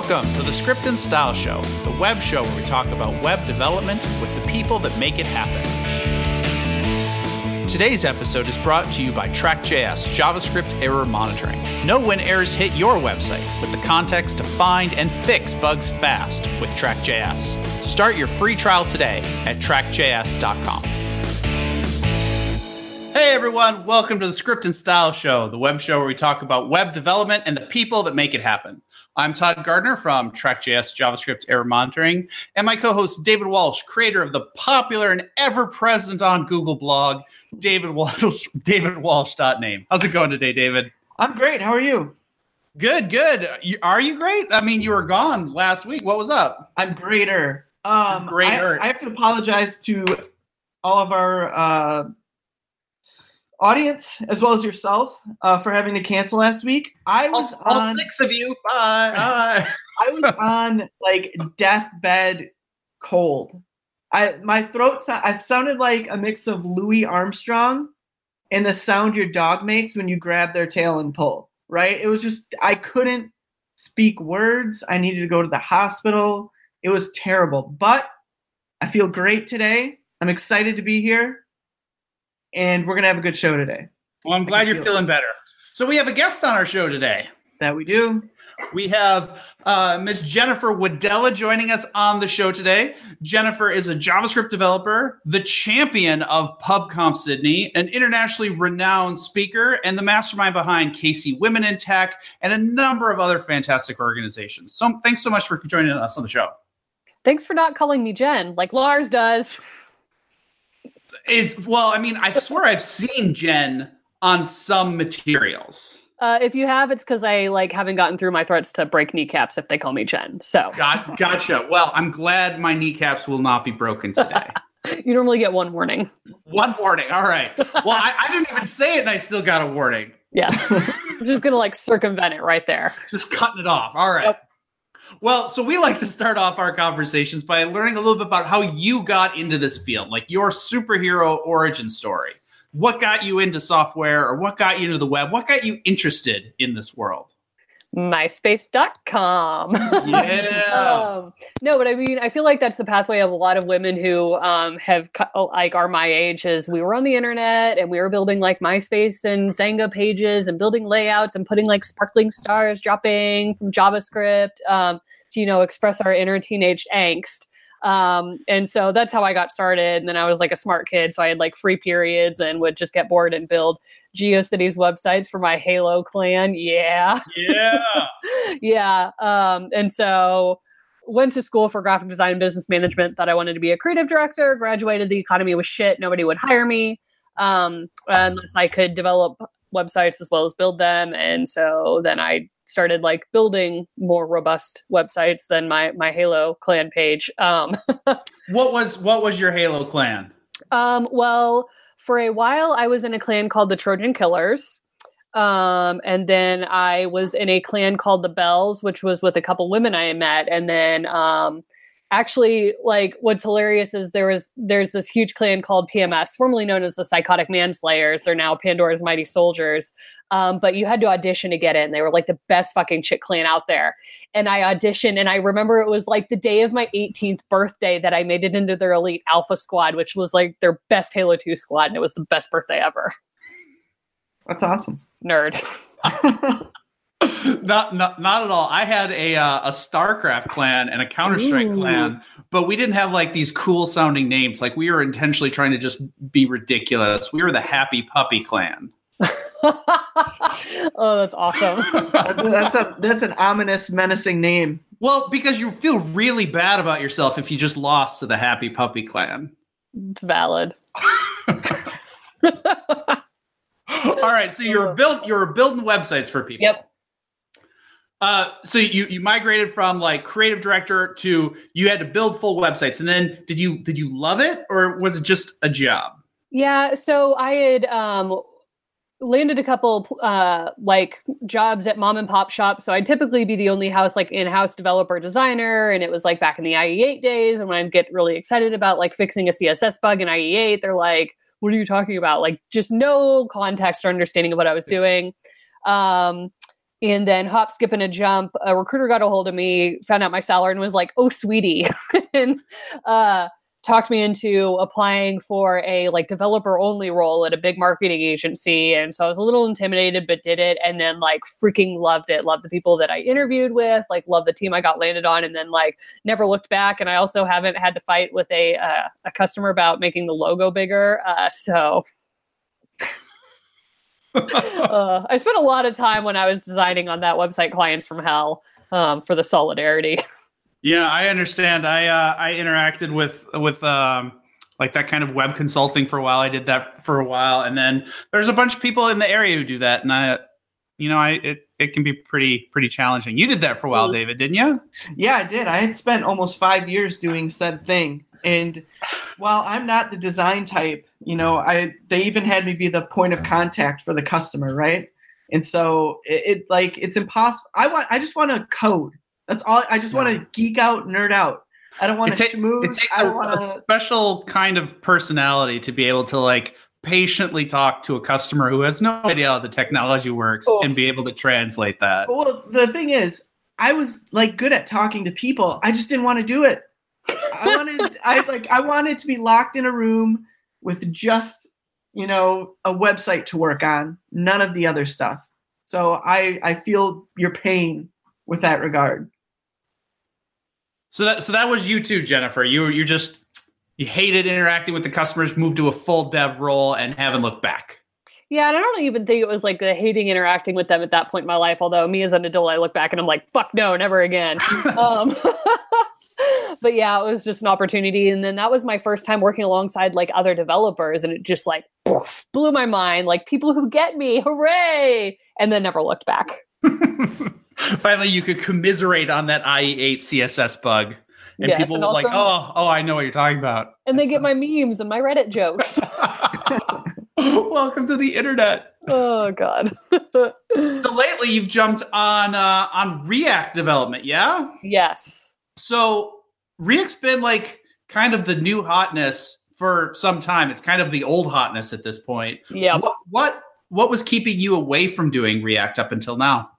Welcome to the Script and Style Show, the web show where we talk about web development with the people that make it happen. Today's episode is brought to you by Track.js JavaScript Error Monitoring. Know when errors hit your website with the context to find and fix bugs fast with Track.js. Start your free trial today at trackjs.com. Hey everyone, welcome to the Script and Style Show, the web show where we talk about web development and the people that make it happen. I'm Todd Gardner from Track.js JavaScript Error Monitoring, and my co-host David Walsh, creator of the popular and ever-present on Google blog, David Walsh, DavidWalsh.name. How's it going today, David? I'm great. How are you? Good, good. Are you great? I mean, you were gone last week. What was up? I'm greater. Um, greater. I, I have to apologize to all of our uh, audience as well as yourself uh, for having to cancel last week. I was all, on six of you. Bye. Bye. I was on like deathbed cold. I my throat I sounded like a mix of Louis Armstrong and the sound your dog makes when you grab their tail and pull. Right? It was just I couldn't speak words. I needed to go to the hospital. It was terrible, but I feel great today. I'm excited to be here and we're gonna have a good show today. Well, I'm glad you're feel feeling it. better. So we have a guest on our show today. That we do. We have uh, Ms. Jennifer Wadella joining us on the show today. Jennifer is a JavaScript developer, the champion of PubConf Sydney, an internationally renowned speaker, and the mastermind behind KC Women in Tech and a number of other fantastic organizations. So thanks so much for joining us on the show. Thanks for not calling me Jen like Lars does is well, I mean, I swear I've seen Jen on some materials. Uh, if you have, it's because I like haven't gotten through my threats to break kneecaps if they call me Jen. So Got, gotcha. Well, I'm glad my kneecaps will not be broken today. you normally get one warning. One warning. All right. Well, I, I didn't even say it, and I still got a warning. Yes. I'm just gonna like circumvent it right there. Just cutting it off. All right. Yep. Well, so we like to start off our conversations by learning a little bit about how you got into this field, like your superhero origin story. What got you into software or what got you into the web? What got you interested in this world? myspace.com yeah. Um, no but i mean i feel like that's the pathway of a lot of women who um, have like are my age is we were on the internet and we were building like myspace and Xanga pages and building layouts and putting like sparkling stars dropping from javascript um, to you know express our inner teenage angst. Um, and so that's how I got started. And then I was like a smart kid, so I had like free periods and would just get bored and build GeoCities websites for my Halo clan. Yeah. Yeah. yeah. Um, and so went to school for graphic design and business management, thought I wanted to be a creative director, graduated, the economy was shit, nobody would hire me. Um, unless I could develop websites as well as build them. And so then I started like building more robust websites than my my Halo clan page. Um, what was what was your Halo clan? Um, well, for a while, I was in a clan called the Trojan Killers. Um, and then I was in a clan called the Bells, which was with a couple women I met. And then um, actually like what's hilarious is there was there's this huge clan called pms formerly known as the psychotic manslayers. They're now pandora's mighty soldiers. Um, but you had to audition to get in. They were like the best fucking chick clan out there. And i auditioned and i remember it was like the day of my 18th birthday that i made it into their elite alpha squad which was like their best halo 2 squad and it was the best birthday ever. That's awesome. Nerd not, not not at all. I had a uh, a StarCraft clan and a Counter Strike clan, but we didn't have like these cool sounding names. Like we were intentionally trying to just be ridiculous. We were the Happy Puppy Clan. oh, that's awesome. that's a that's an ominous, menacing name. Well, because you feel really bad about yourself if you just lost to the Happy Puppy Clan. It's valid. All right, so you're built you're building websites for people. Yep. Uh, so you you migrated from like creative director to you had to build full websites, and then did you did you love it or was it just a job? Yeah, so I had um, landed a couple uh, like jobs at mom and pop shops. So I'd typically be the only house like in-house developer designer, and it was like back in the IE8 days. And when I'd get really excited about like fixing a CSS bug in IE8, they're like, "What are you talking about?" Like just no context or understanding of what I was doing. Um, And then hop, skip, and a jump, a recruiter got a hold of me, found out my salary, and was like, "Oh, sweetie," and uh, talked me into applying for a like developer only role at a big marketing agency. And so i was a little intimidated but did it. And then like freaking loved it. Loved the people that i interviewed with like loved the team i got landed on and then like never looked back. And i also haven't had to fight with a uh, a customer about making the logo bigger uh, so uh, i spent a lot of time when i was designing on that website clients from hell um, for the solidarity Yeah, I understand. I uh, I interacted with with um, like that kind of web consulting for a while. I did that for a while, and then there's a bunch of people in the area who do that, and I, you know, I it it can be pretty pretty challenging. You did that for a while, David, didn't you? Yeah, I did. I had spent almost five years doing said thing, and while I'm not the design type, you know, I they even had me be the point of contact for the customer, right? And so it, it like it's impossible. I want I just want to code. That's all. I just want to geek out, nerd out. I don't want to ta- schmooze. it takes a, don't a wanna, special kind of personality to be able to like patiently talk to a customer who has no idea how the technology works Oh. and be able to translate that. Well, the thing is, I was like good at talking to people. I just didn't want to do it. I wanted, I like, I wanted to be locked in a room with just, you know, a website to work on, none of the other stuff. So I, I feel your pain with that regard. So that so that was you too, Jennifer. You you just you hated interacting with the customers, moved to a full dev role, and haven't looked back. Yeah, and I don't even think it was like the hating interacting with them at that point in my life. Although me as an adult, I look back and I'm like, fuck no, never again. um, but yeah, it was just an opportunity, and then that was my first time working alongside like other developers, and it just like poof, blew my mind. Like people who get me, hooray! And then never looked back. Finally, you could commiserate on that IE8 CSS bug, and Yes, people and were like, "Oh, oh, I know what you're talking about." And they That get my memes and my Reddit jokes. Welcome to the internet. oh god. So lately, you've jumped on uh, on React development, yeah? yes. So React's been like kind of the new hotness for some time. It's kind of the old hotness at this point. Yeah. What what what was keeping you away from doing React up until now?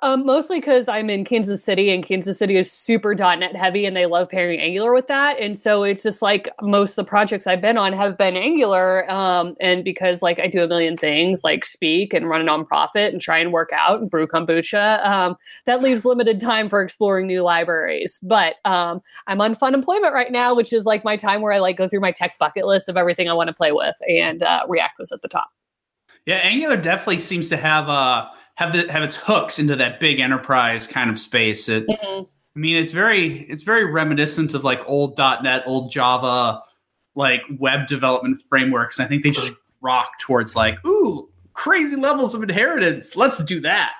Um, mostly because I'm in Kansas City and Kansas City is super .NET heavy and they love pairing Angular with that. And so it's just like most of the projects I've been on have been Angular. Um, and because like I do a million things like speak and run a nonprofit and try and work out and brew kombucha, um, that leaves limited time for exploring new libraries. But um, I'm on fun employment right now, which is like my time where I like go through my tech bucket list of everything I want to play with. And uh, React was at the top. Yeah, Angular definitely seems to have uh have the have its hooks into that big enterprise kind of space. It, mm-hmm. I mean, it's very it's very reminiscent of like old .NET, old Java, like web development frameworks. I think they just rock towards like, ooh, crazy levels of inheritance. Let's do that.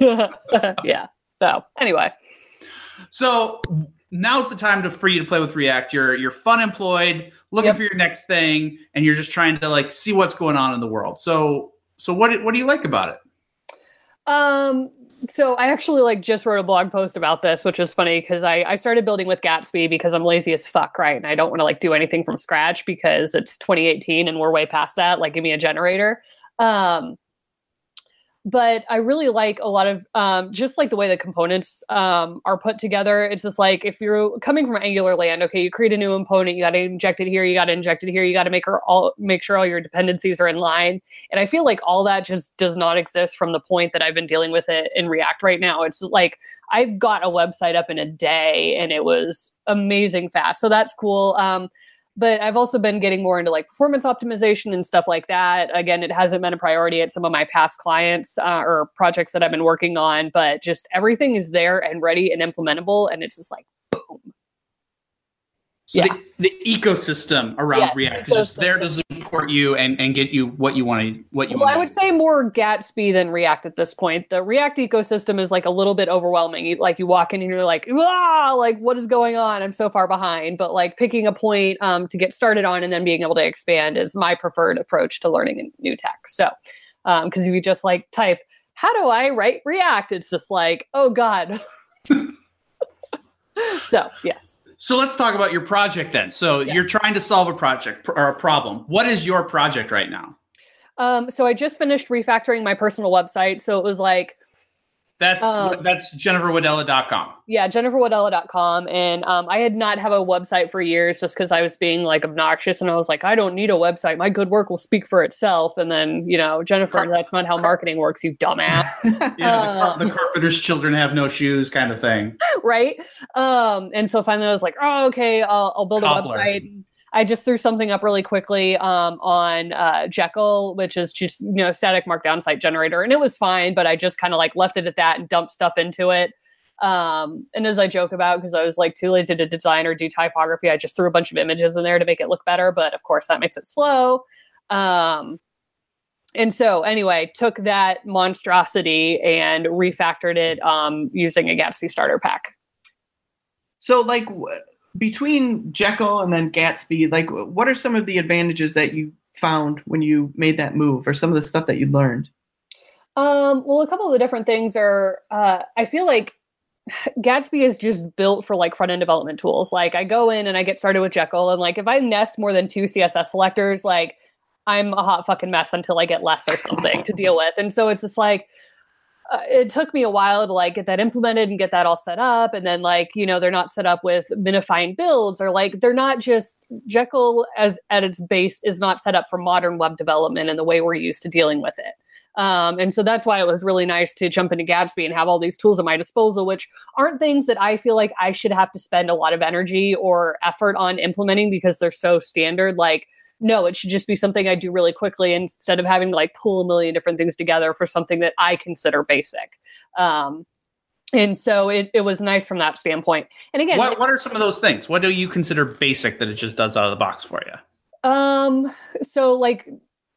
yeah. So anyway. So now's the time to for you to play with React. You're you're fun employed, looking Yep. for your next thing, and you're just trying to like see what's going on in the world. So so what what do you like about it? Um, so I actually like just wrote a blog post about this, which is funny because I, I started building with Gatsby because I'm lazy as fuck, right? And I don't want to like do anything from scratch because it's 2018 and we're way past that. Like, give me a generator. Um, but I really like a lot of um, just like the way the components um, are put together. It's just like if you're coming from Angular land, okay, you create a new component, you got to inject it here, you got to inject it here, you got to make all make sure all your dependencies are in line. And I feel like all that just does not exist from the point that I've been dealing with it in React right now. It's like I've got a website up in a day and it was amazing fast. So that's cool. Um, but I've also been getting more into like performance optimization and stuff like that. Again, it hasn't been a priority at some of my past clients uh, or projects that I've been working on, but just everything is there and ready and implementable. And it's just like, So Yeah. the, the ecosystem around Yeah, React is just there to support you and, and get you what you want to what you well, I would say more Gatsby than React at this point. The React ecosystem is like a little bit overwhelming. You, like you walk in and you're like, ah, like what is going on? I'm so far behind. But like picking a point um, to get started on and then being able to expand is my preferred approach to learning a new tech. So, because if you just like type, how do I write React? It's just like, oh god. so yes. So let's talk about your project then. So Yes. you're trying to solve a project or a problem. What is your project right now? Um, so I just finished refactoring my personal website. So it was like That's Um, that's jenniferwadella.com. Yeah, jenniferwadella.com. And um, I had not have a website for years just because I was being like obnoxious and I was like, I don't need a website. My good work will speak for itself. And then, you know, Jennifer, Car- that's not how car- marketing works, you dumbass. Yeah, the, car- Um, the carpenter's children have no shoes kind of thing. right? Um, and so finally I was like, oh, okay, I'll, I'll build Cobbler. a website. I just threw something up really quickly um, on uh, Jekyll, which is just you know static markdown site generator, and it was fine. But I just kind of like left it at that and dumped stuff into it. Um, and as I joke about, because I was like too lazy to design or do typography, I just threw a bunch of images in there to make it look better. But of course, that makes it slow. Um, and so anyway, took that monstrosity and refactored it um, using a Gatsby starter pack. So, like, between Jekyll and then Gatsby, like, what are some of the advantages that you found when you made that move, or some of the stuff that you learned? Um, well, a couple of the different things are, uh, I feel like Gatsby is just built for like front end development tools. Like I go in and I get started with Jekyll, and like if I nest more than two CSS selectors, like I'm a hot fucking mess until I get less or something to deal with. And so it's just like, uh, it took me a while to like get that implemented and get that all set up. And then like you know they're not set up with minifying builds or like they're not just jekyll as at its base is not set up for modern web development and the way we're used to dealing with it. Um, and so that's why it was really nice to jump into gatsby and have all these tools at my disposal which aren't things that i feel like i should have to spend a lot of energy or effort on implementing because they're so standard. Like no, it should just be something I do really quickly instead of having to like pull a million different things together for something that I consider basic. Um, and so it, it was nice from that standpoint. And again, What what are some of those things? What do you consider basic that it just does out of the box for you? Um, so like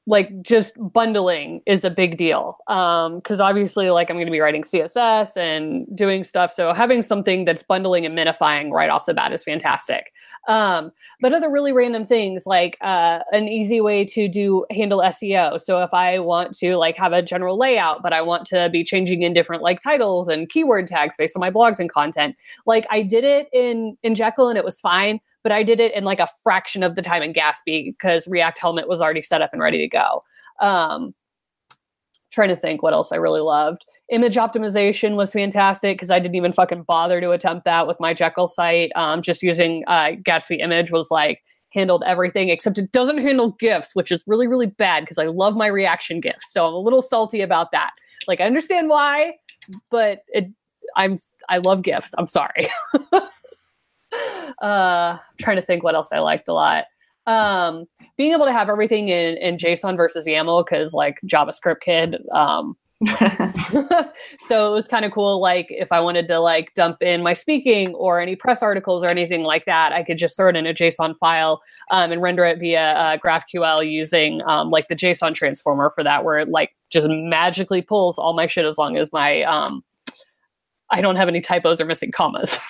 like just bundling is a big deal. Um, because obviously like I'm gonna be writing CSS and doing stuff. So having something that's bundling and minifying right off the bat is fantastic. Um, but other really random things like uh an easy way to do handle SEO. So if I want to like have a general layout, but I want to be changing in different like titles and keyword tags based on my blogs and content, like I did it in in Jekyll and it was fine but I did it in like a fraction of the time in Gatsby because React Helmet was already set up and ready to go. Um, trying to think what else I really loved. Image optimization was fantastic because I didn't even fucking bother to attempt that with my Jekyll site. Um, just using uh, Gatsby Image was like handled everything except it doesn't handle GIFs, which is really, really bad because I love my reaction GIFs. So I'm a little salty about that. Like, I understand why, but it, I'm, I love GIFs. I'm sorry. uh trying to think what else I liked a lot. Um being able to have everything in, in JSON versus YAML because like JavaScript kid. Um so it was kind of cool like if I wanted to like dump in my speaking or any press articles or anything like that, I could just throw it in a JSON file um, and render it via uh, GraphQL using um, like the JSON transformer for that where it like just magically pulls all my shit as long as my um I don't have any typos or missing commas.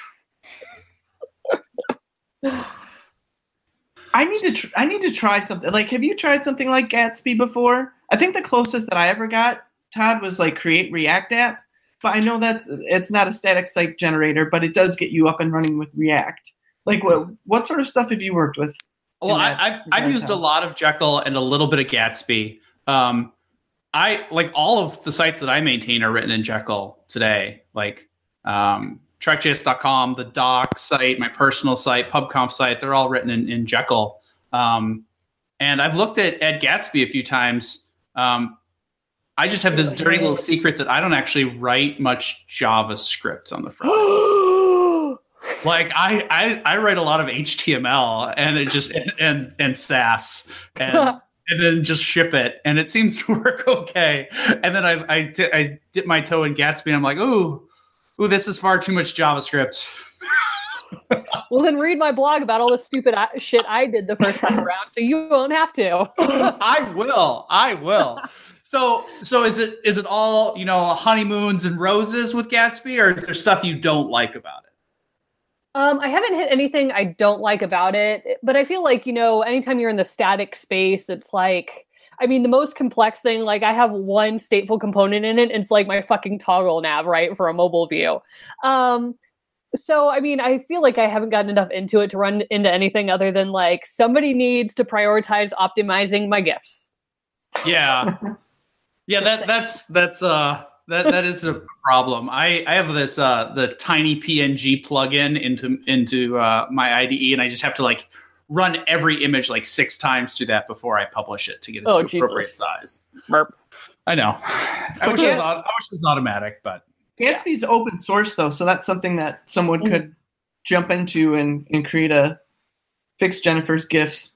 I need to. Tr- I need to try something. Like, have you tried something like Gatsby before? I think the closest that I ever got, Todd, was like create React app. But I know that's it's not a static site generator, but it does get you up and running with React. Like, what what sort of stuff have you worked with? Well, I, that I've, used a lot of Jekyll and a little bit of Gatsby. Um, I like all of the sites that I maintain are written in Jekyll today. Like um, TrackJS.com, the doc site, my personal site, PubConf site, they're all written in, in Jekyll. Um, and I've looked at, Ed Gatsby a few times. Um, I just have this dirty little secret that I don't actually write much JavaScript on the front. like I, I I write a lot of HTML and it just and and, and Sass and and then just ship it and it seems to work okay. And then I I, di- dip my toe in Gatsby and I'm like, ooh, ooh, this is far too much JavaScript. well, then read my blog about all the stupid shit I did the first time around, so you won't have to. I will. I will. So so is it is it all you know honeymoons and roses with Gatsby or is there stuff you don't like about it? Um, I haven't hit anything I don't like about it, but I feel like, you know, anytime you're in the static space, it's like, I mean, the most complex thing, like I have one stateful component in it, and it's like my fucking toggle nav, right, for a mobile view. Um, so, I mean, I feel like I haven't gotten enough into it to run into anything other than like somebody needs to prioritize optimizing my GIFs. Yeah. Yeah, that saying. that's that's uh that that is a problem. I I have this uh the tiny PNG plugin into into uh, my IDE, and I just have to like run every image like six times through that before I publish it to get it Oh, to appropriate size. Merp. I know. I But wish it was I wish it was automatic, but Gatsby's open source though, so that's something that someone Mhm. could jump into and, and create a fix Jennifer's GIFs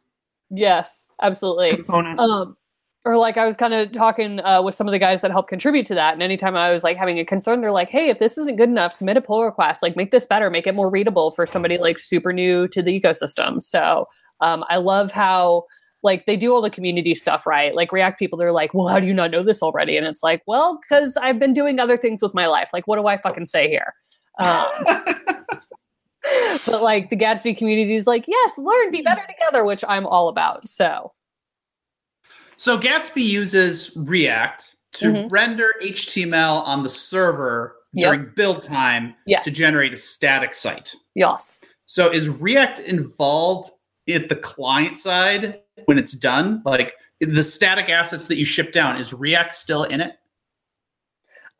Yes, absolutely. component. Um, or like I was kind of talking uh, with some of the guys that help contribute to that, and anytime I was like having a concern, they're like, "Hey, if this isn't good enough, submit a pull request. Like, make this better, make it more readable for somebody like super new to the ecosystem." So um, I love how like they do all the community stuff right. Like React people, they're like, "Well, how do you not know this already?" And it's like, "Well, because I've been doing other things with my life. Like, what do I fucking say here?" Um, but like the Gatsby community is like, yes, learn, be better together, which I'm all about. So So Gatsby uses React to Mhm. render HTML on the server Yep. during build time yes, to generate a static site. yes. So is React involved at the client side when it's done? Like the static assets that you ship down, is React still in it?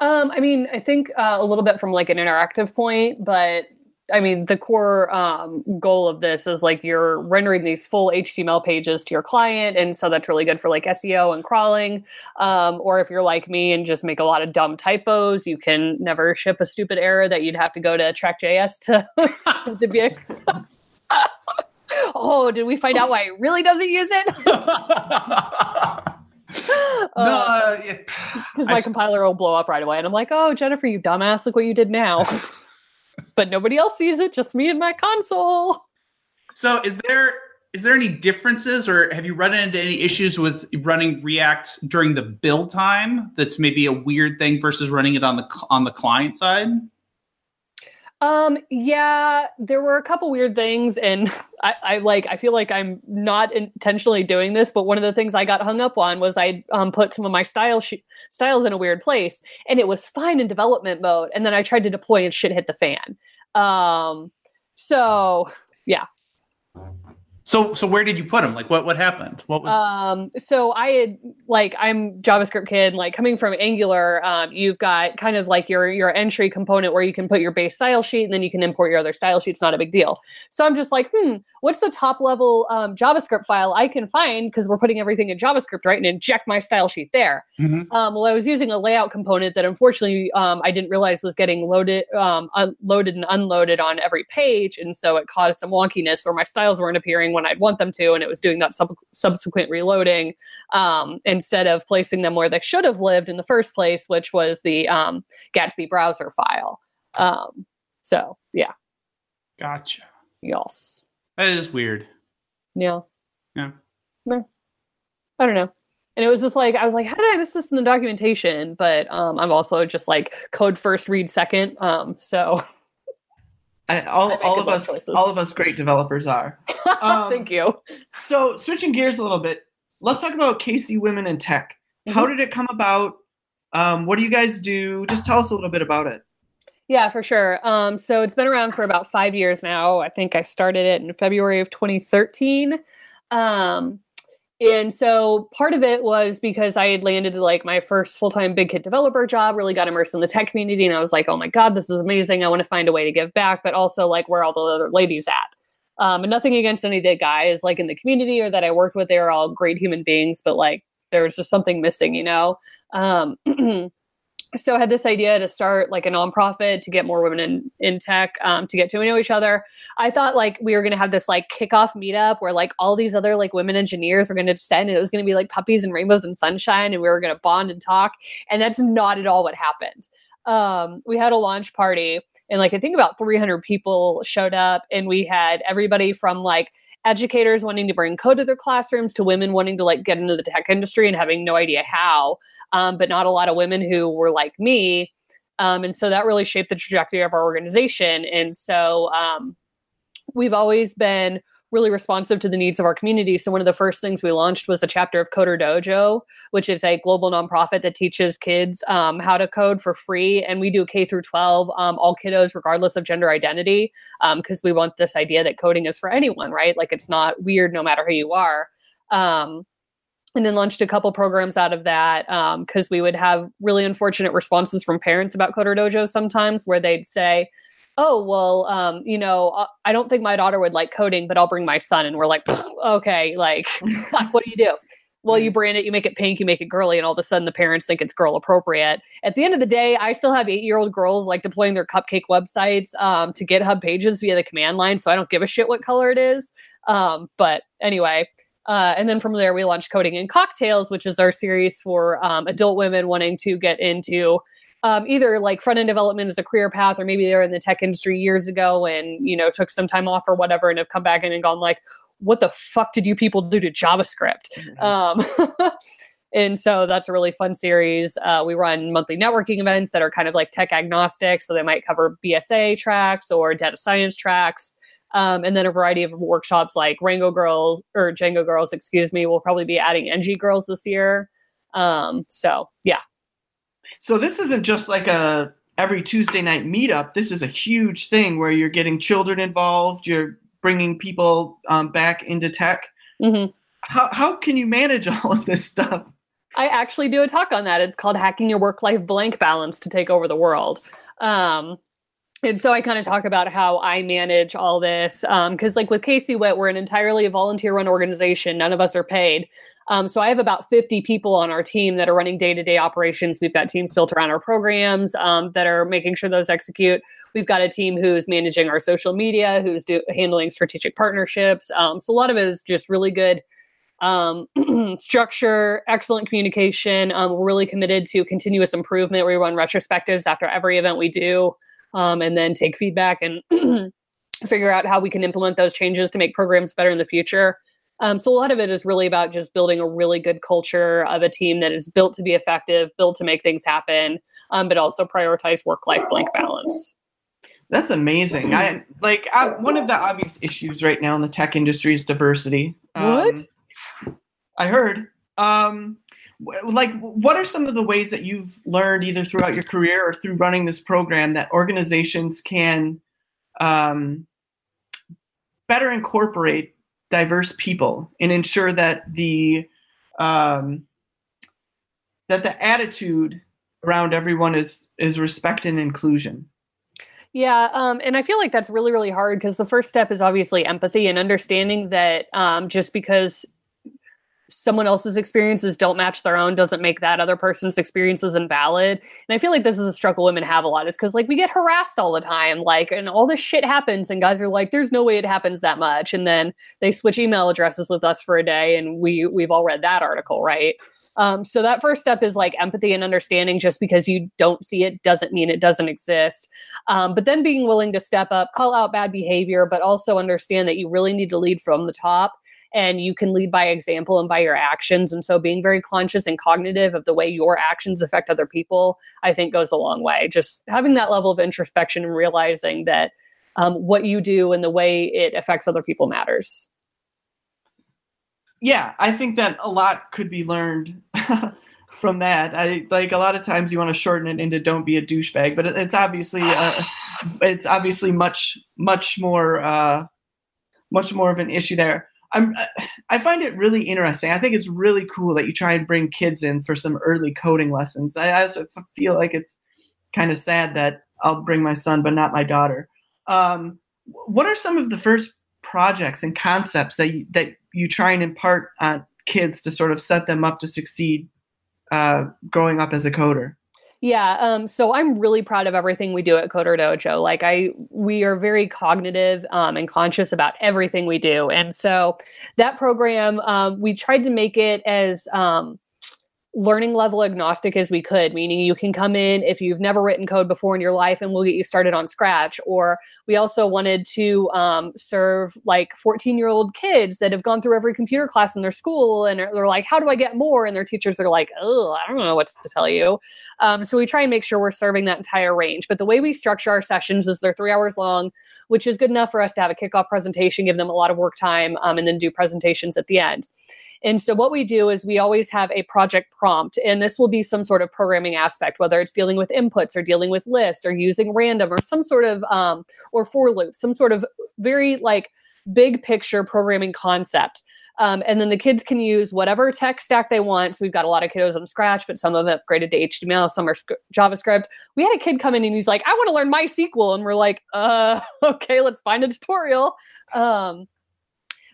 Um, I mean, I think uh, a little bit from like an interactive point, but I mean, the core um, goal of this is like you're rendering these full HTML pages to your client, and so that's really good for like SEO and crawling. Um, or if you're like me and just make a lot of dumb typos, you can never ship a stupid error that you'd have to go to Track.js to to, to be. oh, did we find out why it really doesn't use it? no, uh, because my I- compiler will blow up right away and i'm like oh jennifer you dumbass look what you did now but nobody else sees it just me and my console So is there is there any differences or have you run into any issues with running React during the build time that's maybe a weird thing versus running it on the on the client side? Um yeah there were a couple weird things and I, I like i feel like i'm not intentionally doing this but one of the things i got hung up on was i um, put some of my style sh- styles in a weird place and it was fine in development mode and then i tried to deploy and shit hit the fan. Um so So so where did you put them? Like what what happened? What was Um, so I had like I'm JavaScript kid, like coming from Angular, um, you've got kind of like your your entry component where you can put your base style sheet and then you can import your other style sheets, not a big deal. So I'm just like, hmm, what's the top level um, JavaScript file I can find because we're putting everything in JavaScript, right? And inject my style sheet there. Mhm. Um, well, I was using a layout component that unfortunately um, I didn't realize was getting loaded, um, un- loaded and unloaded on every page, and so it caused some wonkiness where my styles weren't appearing when I'd want them to, and it was doing that sub- subsequent reloading um, instead of placing them where they should have lived in the first place, which was the um, Gatsby browser file. Um, so yeah, Gotcha. yes, That is weird. yeah, Yeah. No. I don't know. And it was just like I was like, how did I miss this in the documentation? But um, I'm also just like code first, read second. Um, so all, all of us, choices. all of us, great developers are. Um, thank you. So switching gears a little bit, let's talk about KC Women in Tech. How Mm-hmm. did it come about? Um, what do you guys do? Just tell us a little bit about it. Yeah, for sure. Um, so it's been around for about five years now. I think I started it in February of 2013. Um, and so part of it was because I had landed like my first full time big kit developer job, really got immersed in the tech community. And I was like, oh my God, this is amazing. I want to find a way to give back, but also like where are all the other ladies at? Um, and nothing against any of the guys like in the community or that I worked with. They were all great human beings, but like there was just something missing, you know? Um, so I had this idea to start like a nonprofit to get more women in in tech um, to get to know each other. I thought like we were gonna have this like kickoff meetup where like all these other like women engineers were gonna descend and it was gonna be like puppies and rainbows and sunshine and we were gonna bond and talk. And that's not at all what happened. Um, we had a launch party and like I think about 300 people showed up and we had everybody from like educators wanting to bring code to their classrooms to women wanting to like get into the tech industry and having no idea how um, but not a lot of women who were like me. Um, and so that really shaped the trajectory of our organization. And so um, we've always been really responsive to the needs of our community. So one of the first things we launched was a chapter of Coder Dojo, which is a global nonprofit that teaches kids um, how to code for free. And we do K through 12, um, all kiddos, regardless of gender identity, because we want this idea that coding is for anyone, right? Like it's not weird no matter who you are. Um, and then launched a couple programs out of that because um, we would have really unfortunate responses from parents about Coder Dojo sometimes where they'd say, oh well um, you know uh, i don't think my daughter would like coding but i'll bring my son. And we're like okay like what do you do? Well you brand it you make it pink you make it girly and all of a sudden the parents think it's girl appropriate. At the end of the day i still have eight year old girls like deploying their cupcake websites um, to github pages via the command line so i don't give a shit what color it is. Um, but anyway uh, and then from there we launched coding and cocktails which is our series for um, adult women wanting to get into um, either like front end development as a career path, or maybe they're in the tech industry years ago and you know took some time off or whatever, and have come back in and gone like, "What the fuck did you people do to JavaScript?" Mm-hmm. Um, and so that's a really fun series. Uh, we run monthly networking events that are kind of like tech agnostic, so they might cover BSA tracks or data science tracks. Um, and then a variety of workshops like Rango Girls or Django Girls, excuse me. We'll probably be adding NG Girls this year. Um, so yeah, so this isn't just like a every Tuesday night meetup. This is a huge thing where you're getting children involved. You're bringing people um, back into tech. Mm-hmm. How how can you manage all of this stuff? I actually do a talk on that. It's called "Hacking Your Work Life Blank Balance to Take Over the World." Um, and so I kind of talk about how I manage all this because, um, like with KCWiT, we're an entirely volunteer-run organization. None of us are paid. Um, so I have about 50 people on our team that are running day to day operations. We've got teams built around our programs um, that are making sure those execute. We've got a team who's managing our social media, who's do- handling strategic partnerships. Um, so a lot of it is just really good um, structure, excellent communication. Um, we're really committed to continuous improvement. We run retrospectives after every event we do, um, and then take feedback and figure out how we can implement those changes to make programs better in the future. Um, so a lot of it is really about just building a really good culture of a team that is built to be effective, built to make things happen, um, but also prioritize work-life blank balance. That's amazing. I like I, one of the obvious issues right now in the tech industry is diversity. What? Um, I heard. Um, like, what are some of the ways that you've learned either throughout your career or through running this program that organizations can um, better incorporate diverse people and ensure that the um, that the attitude around everyone is is respect and inclusion. Yeah um, and i feel like that's really really hard because the first step is obviously empathy and understanding that um, just because someone else's experiences don't match their own doesn't make that other person's experiences invalid. And I feel like this is a struggle women have a lot is because like we get harassed all the time, like, and all this shit happens, and guys are like, "There's no way it happens that much," and then they switch email addresses with us for a day, and we we've all read that article, right? Um, so that first step is like empathy and understanding. Just because you don't see it doesn't mean it doesn't exist. Um, but then being willing to step up, call out bad behavior, but also understand that you really need to lead from the top and you can lead by example and by your actions. And so being very conscious and cognitive of the way your actions affect other people, I think goes a long way. Just having that level of introspection and realizing that um, what you do and the way it affects other people matters. Yeah, I think that a lot could be learned from that. I like a lot of times you want to shorten it into "don't be a douchebag," but it's obviously uh, it's obviously much much more uh, much more of an issue there. I'm I find it really interesting. I think it's really cool that you try and bring kids in for some early coding lessons. I, I feel like it's kind of sad that I'll bring my son but not my daughter. Um, what are some of the first projects and concepts that you, that you try and impart on kids to sort of set them up to succeed uh, growing up as a coder? Yeah, um, so I'm really proud of everything we do at Coder Dojo. Like I, we are very cognitive um, and conscious about everything we do, and so that program, um, we tried to make it as um, learning level agnostic as we could, meaning you can come in if you've never written code before in your life and we'll get you started on scratch. Or we also wanted to um, serve like 14 year old kids that have gone through every computer class in their school and they're like, how do I get more? And their teachers are like, oh, I don't know what to tell you. Um, so we try and make sure we're serving that entire range. But the way we structure our sessions is they're three hours long, which is good enough for us to have a kickoff presentation, give them a lot of work time, um, and then do presentations at the end. And so what we do is we always have a project prompt, and this will be some sort of programming aspect, whether it's dealing with inputs or dealing with lists or using random or some sort of um, or for loop, some sort of very like big picture programming concept. Um, and then the kids can use whatever tech stack they want. So we've got a lot of kiddos on Scratch, but some of them upgraded to HTML, some are sc- JavaScript. We had a kid come in and he's like, I want to learn MySQL. And we're like, uh, okay, let's find a tutorial. Um,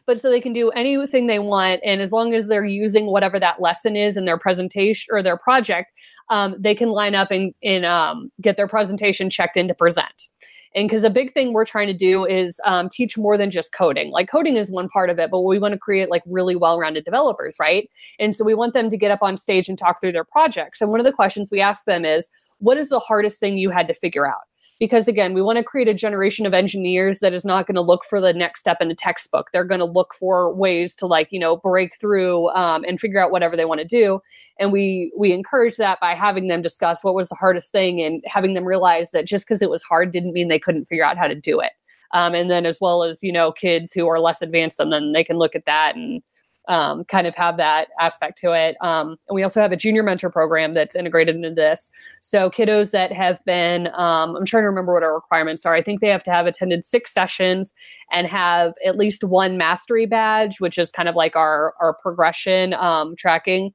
but so they can do anything they want and as long as they're using whatever that lesson is in their presentation or their project um, they can line up and, and um, get their presentation checked in to present. And because a big thing we're trying to do is um, teach more than just coding. Like coding is one part of it but we want to create like really well-rounded developers right? And so we want them to get up on stage and talk through their projects. And one of the questions we ask them is what is the hardest thing you had to figure out because again we want to create a generation of engineers that is not going to look for the next step in a textbook. They're going to look for ways to like you know break through um, and figure out whatever they want to do. And we we encourage that by having them discuss what was the hardest thing and having them realize that just because it was hard didn't mean they couldn't figure out how to do it. Um, and then as well as you know kids who are less advanced than them they can look at that and um, kind of have that aspect to it. Um, and we also have a junior mentor program that's integrated into this. So kiddos that have been, um, I'm trying to remember what our requirements are. I think they have to have attended six sessions and have at least one mastery badge, which is kind of like our our progression um, tracking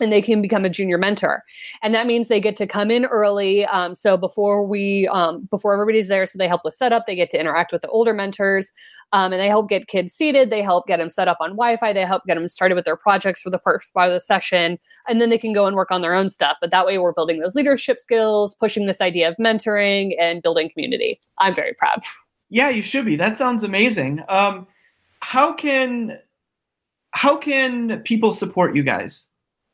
and they can become a junior mentor. And that means they get to come in early um, so before we um, before everybody's there so they help with setup they get to interact with the older mentors um, and they help get kids seated they help get them set up on wi-fi they help get them started with their projects for the first part of the session and then they can go and work on their own stuff. But that way we're building those leadership skills pushing this idea of mentoring and building community. I'm very proud. Yeah you should be. That sounds amazing. Um, how can how can people support you guys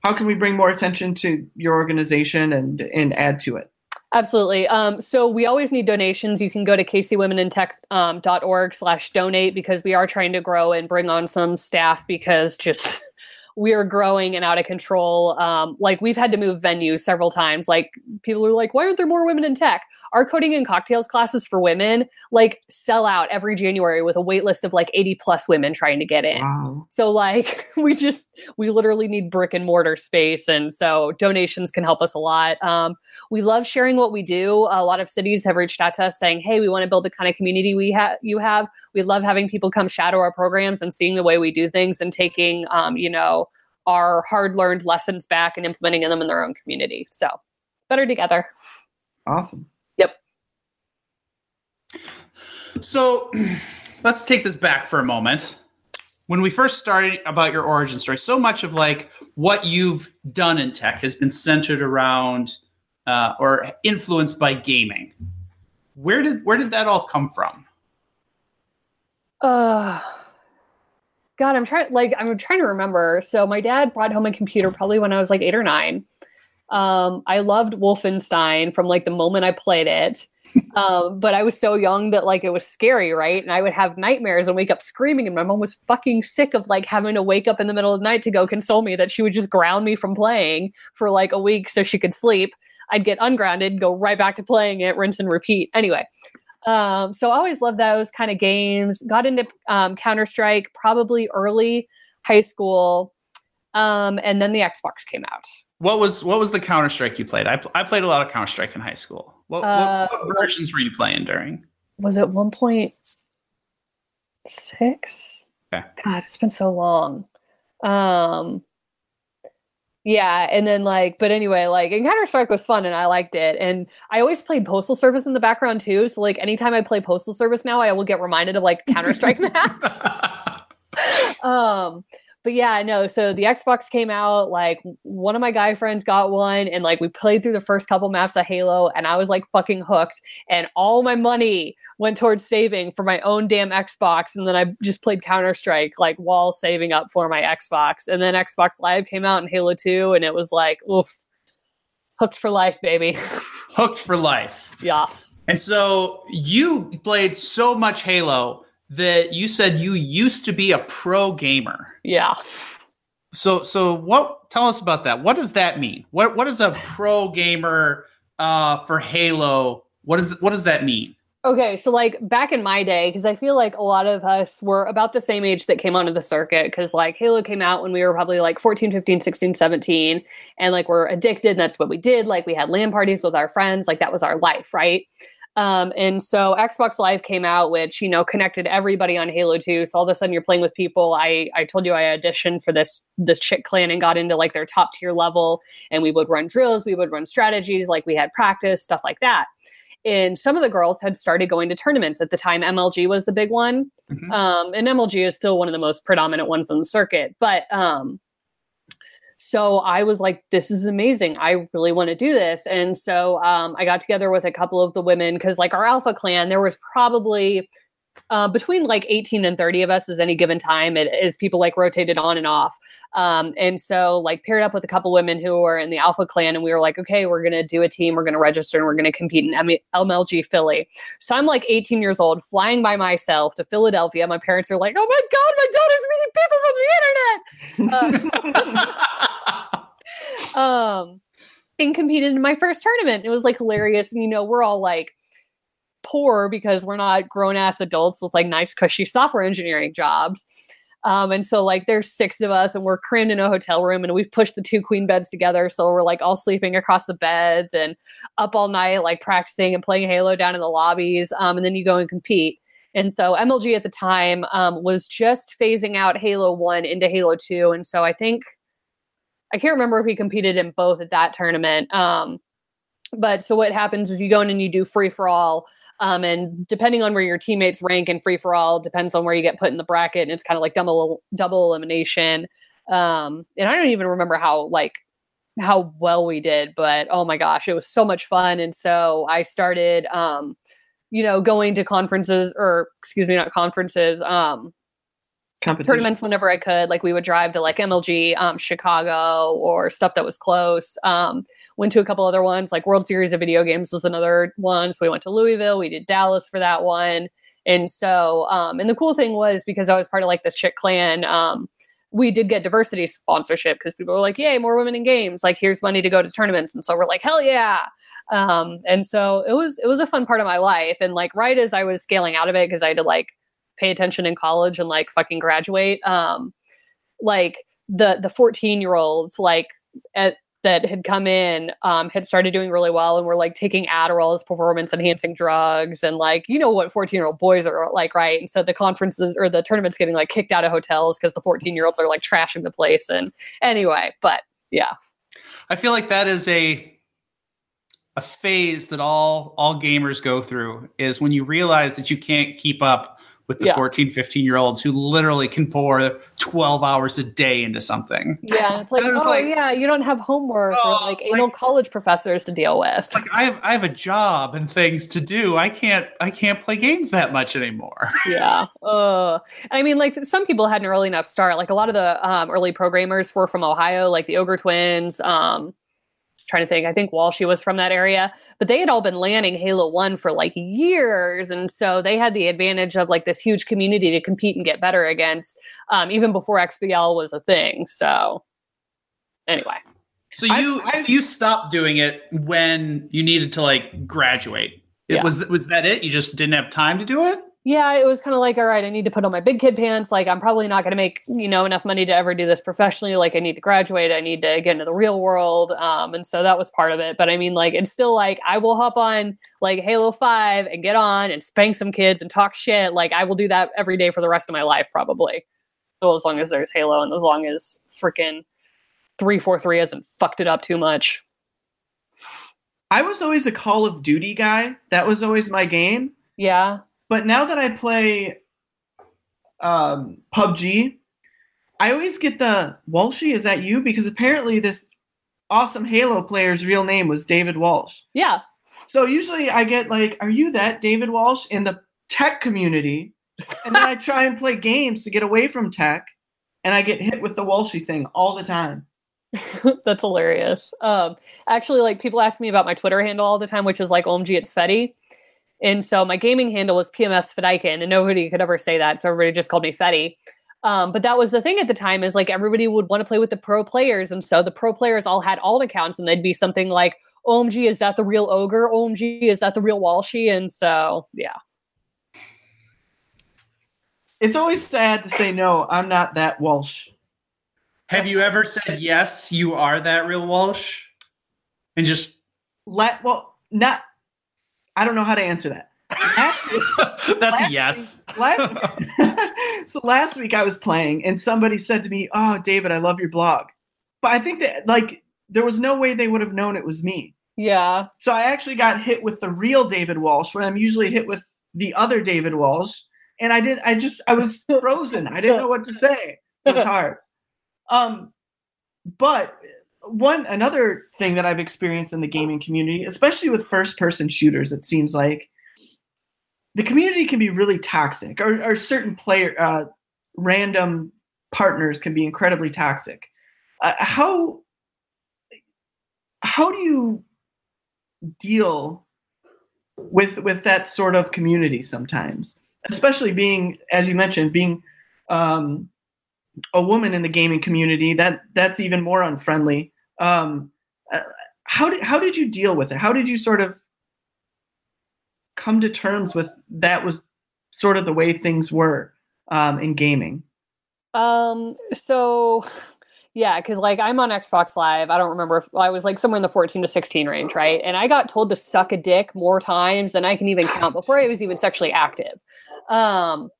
how can we bring more attention to your organization and and add to it? Absolutely. Um, so we always need donations. You can go to kcwomenintech.org um, slash donate because we are trying to grow and bring on some staff because just we are growing and out of control. Um, like we've had to move venues several times. Like people are like, why aren't there more women in tech? Our coding and cocktails classes for women like sell out every January with a wait list of like 80 plus women trying to get in. Wow. So like we just we literally need brick and mortar space, and so donations can help us a lot. Um, we love sharing what we do. A lot of cities have reached out to us saying, hey, we want to build the kind of community we have. You have. We love having people come shadow our programs and seeing the way we do things and taking, um, you know our hard learned lessons back and implementing them in their own community. So better together. Awesome. Yep. So let's take this back for a moment. When we first started about your origin story, so much of like what you've done in tech has been centered around uh, or influenced by gaming. Where did where did that all come from? Uh God, I'm trying like I'm trying to remember. So my dad brought home a computer probably when I was like eight or nine. Um, I loved Wolfenstein from like the moment I played it. Um, but I was so young that like it was scary, right? And I would have nightmares and wake up screaming, and my mom was fucking sick of like having to wake up in the middle of the night to go console me that she would just ground me from playing for like a week so she could sleep. I'd get ungrounded, go right back to playing it, rinse and repeat. Anyway, um, so I always loved those kind of games. Got into um, Counter Strike probably early high school, um, and then the Xbox came out. What was what was the Counter Strike you played? I, I played a lot of Counter Strike in high school. What, uh, what, what versions were you playing during? Was it one point six? Okay. God, it's been so long. Um, yeah, and then like, but anyway, like, and Counter Strike was fun, and I liked it, and I always played Postal Service in the background too. So like, anytime I play Postal Service now, I will get reminded of like Counter Strike maps. um, but yeah, no. So the Xbox came out. Like one of my guy friends got one, and like we played through the first couple maps of Halo, and I was like fucking hooked. And all my money went towards saving for my own damn Xbox, and then I just played Counter Strike like while saving up for my Xbox. And then Xbox Live came out in Halo Two, and it was like, oof, hooked for life, baby. hooked for life. Yes. And so you played so much Halo that you said you used to be a pro gamer. Yeah. So so what tell us about that. What does that mean? What what is a pro gamer uh for Halo? What is what does that mean? Okay, so like back in my day, because I feel like a lot of us were about the same age that came onto the circuit, because like Halo came out when we were probably like 14, 15, 16, 17, and like we're addicted, and that's what we did. Like we had LAN parties with our friends, like that was our life, right? Um, and so Xbox Live came out, which you know connected everybody on Halo 2. So all of a sudden you're playing with people. I I told you I auditioned for this this chick clan and got into like their top tier level, and we would run drills, we would run strategies, like we had practice stuff like that. And some of the girls had started going to tournaments at the time. MLG was the big one, Mhm. um, and MLG is still one of the most predominant ones on the circuit. But um, so I was like, this is amazing. I really want to do this. And so um, I got together with a couple of the women because, like, our Alpha clan, there was probably uh, between like 18 and 30 of us as any given time. It is people like rotated on and off. Um, and so, like, paired up with a couple women who were in the Alpha clan, and we were like, okay, we're going to do a team, we're going to register, and we're going to compete in M- MLG Philly. So I'm like 18 years old, flying by myself to Philadelphia. My parents are like, oh my God, my daughter's meeting people from the internet. Uh, um and competed in my first tournament. It was like hilarious. And you know, we're all like poor because we're not grown ass adults with like nice, cushy software engineering jobs. Um, and so like there's six of us and we're crammed in a hotel room and we've pushed the two queen beds together. So we're like all sleeping across the beds and up all night, like practicing and playing Halo down in the lobbies. Um, and then you go and compete. And so MLG at the time um, was just phasing out Halo 1 into Halo 2. And so I think I can't remember if he competed in both at that tournament. Um, but so what happens is you go in and you do free for all. Um, and depending on where your teammates rank in free for all, depends on where you get put in the bracket. And it's kind of like double double elimination. Um, and I don't even remember how like how well we did, but oh my gosh, it was so much fun. And so I started, um, you know, going to conferences or excuse me, not conferences, um, tournaments whenever I could. Like we would drive to like MLG, um, Chicago, or stuff that was close. Um, went to a couple other ones, like World Series of Video Games was another one. So we went to Louisville. We did Dallas for that one. And so, um, and the cool thing was because I was part of like this chick clan, um, we did get diversity sponsorship because people were like, "Yay, more women in games!" Like, here's money to go to tournaments, and so we're like, "Hell yeah!" Um, and so it was it was a fun part of my life. And like right as I was scaling out of it because I had to like pay attention in college and like fucking graduate, um, like the the 14 year olds like at that had come in um, had started doing really well and were like taking Adderall as performance enhancing drugs and like you know what 14 year old boys are like right? And so the conferences or the tournaments getting like kicked out of hotels because the 14 year olds are like trashing the place and anyway but yeah. I feel like that is a a phase that all all gamers go through is when you realize that you can't keep up with the Yeah. 14 15 year olds who literally can pour 12 hours a day into something yeah it's like And it was oh like- yeah you don't have homework Oh, or like anal like- college professors to deal with like I have I have a job and things to do I can't I can't play games that much anymore yeah. Uh, I mean, like some people had an early enough start. Like a lot of the um, early programmers were from Ohio, like the Ogre Twins. Um, trying to think, I think Walshy was from that area, but they had all been landing Halo One for like years, and so they had the advantage of like this huge community to compete and get better against, um, even before XBL was a thing. So, anyway, so you I- so you stopped doing it when you needed to like graduate it Yeah. was was that it you just didn't have time to do it yeah, it was kind of like, all right, I need to put on my big kid pants. Like, I'm probably not going to make, you know, enough money to ever do this professionally. Like, I need to graduate. I need to get into the real world. Um, and so that was part of it. But I mean, like, it's still like, I will hop on like Halo 5 and get on and spank some kids and talk shit. Like, I will do that every day for the rest of my life, probably. So as long as there's Halo and as long as freaking 343 hasn't fucked it up too much. I was always a Call of Duty guy. That was always my game. Yeah. But now that I play um, PUBG, I always get the Walshy. Is that you? Because apparently this awesome Halo player's real name was David Walsh. Yeah. So usually I get like, "Are you that David Walsh?" in the tech community, and then I try and play games to get away from tech, and I get hit with the Walshy thing all the time. That's hilarious. Um, actually, like people ask me about my Twitter handle all the time, which is like OMG it's Fetty. And so my gaming handle was PMS Fedikin, and nobody could ever say that, so everybody just called me Fetty. Um, but that was the thing at the time is like everybody would want to play with the pro players, and so the pro players all had alt accounts, and they'd be something like, "OMG, is that the real ogre? OMG, is that the real Walshy?" And so yeah, It's always sad to say no. I'm not that Walsh. have you ever said yes you are that real Walsh and just Let well not. I don't know how to answer that. Last, That's a yes. week- last, so last week I was playing and somebody said to me, "Oh, David, I love your blog," but I think that like there was no way they would have known it was me. Yeah. So I actually got hit with the real David Walsh when I'm usually hit with the other David Walsh, and I did. I just I was frozen. I didn't know what to say. It was hard. Um, but one another thing that I've experienced in the gaming community, especially with first person shooters, it seems like the community can be really toxic, or, or certain player uh, random partners can be incredibly toxic. Uh, how how do you deal with with that sort of community sometimes, especially being, as you mentioned, being um, a woman in the gaming community? That that's even more unfriendly. Um, uh, how did how did you deal with it? How did you sort of come to terms with that was sort of the way things were um, in gaming? Um, so yeah, because like I'm on Xbox Live. I don't remember if I was like somewhere in the 14 to 16 range, right? And I got told to suck a dick more times than I can even count before I was even sexually active. Um,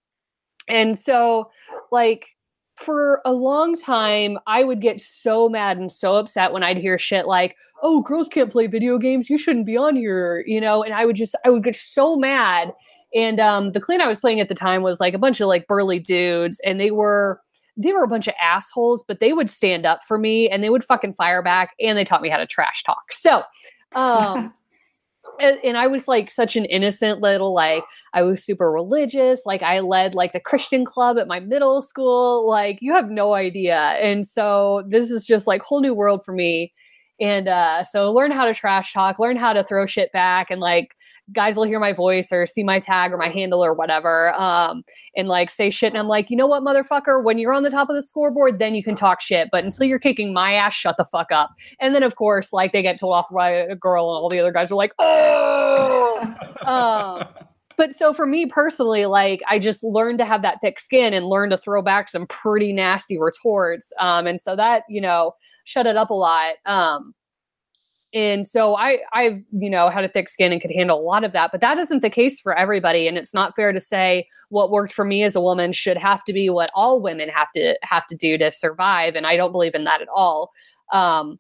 and so like for a long time, I would get so mad and so upset when I'd hear shit like, "Oh, girls can't play video games. You shouldn't be on here," you know. And I would just, I would get so mad. And um, the clan I was playing at the time was like a bunch of like burly dudes, and they were they were a bunch of assholes, but they would stand up for me and they would fucking fire back, and they taught me how to trash talk. So, um, and, I was like such an innocent little like I was super religious. Like I led like the Christian club at my middle school. Like you have no idea. And so this is just like whole new world for me. And uh, so learn how to trash talk, learn how to throw shit back, and like guys will hear my voice or see my tag or my handle or whatever, um, and like say shit. And I'm like, you know what, motherfucker? When you're on the top of the scoreboard, then you can talk shit. But until you're kicking my ass, shut the fuck up. And then of course, like they get told off by a girl, and all the other guys are like, oh. um, but so for me personally, like I just learned to have that thick skin and learned to throw back some pretty nasty retorts. Um, and so that, you know, shut it up a lot. Um, and so I, I've, you know, had a thick skin and could handle a lot of that, but that isn't the case for everybody. And it's not fair to say what worked for me as a woman should have to be what all women have to have to do to survive. And I don't believe in that at all. Um,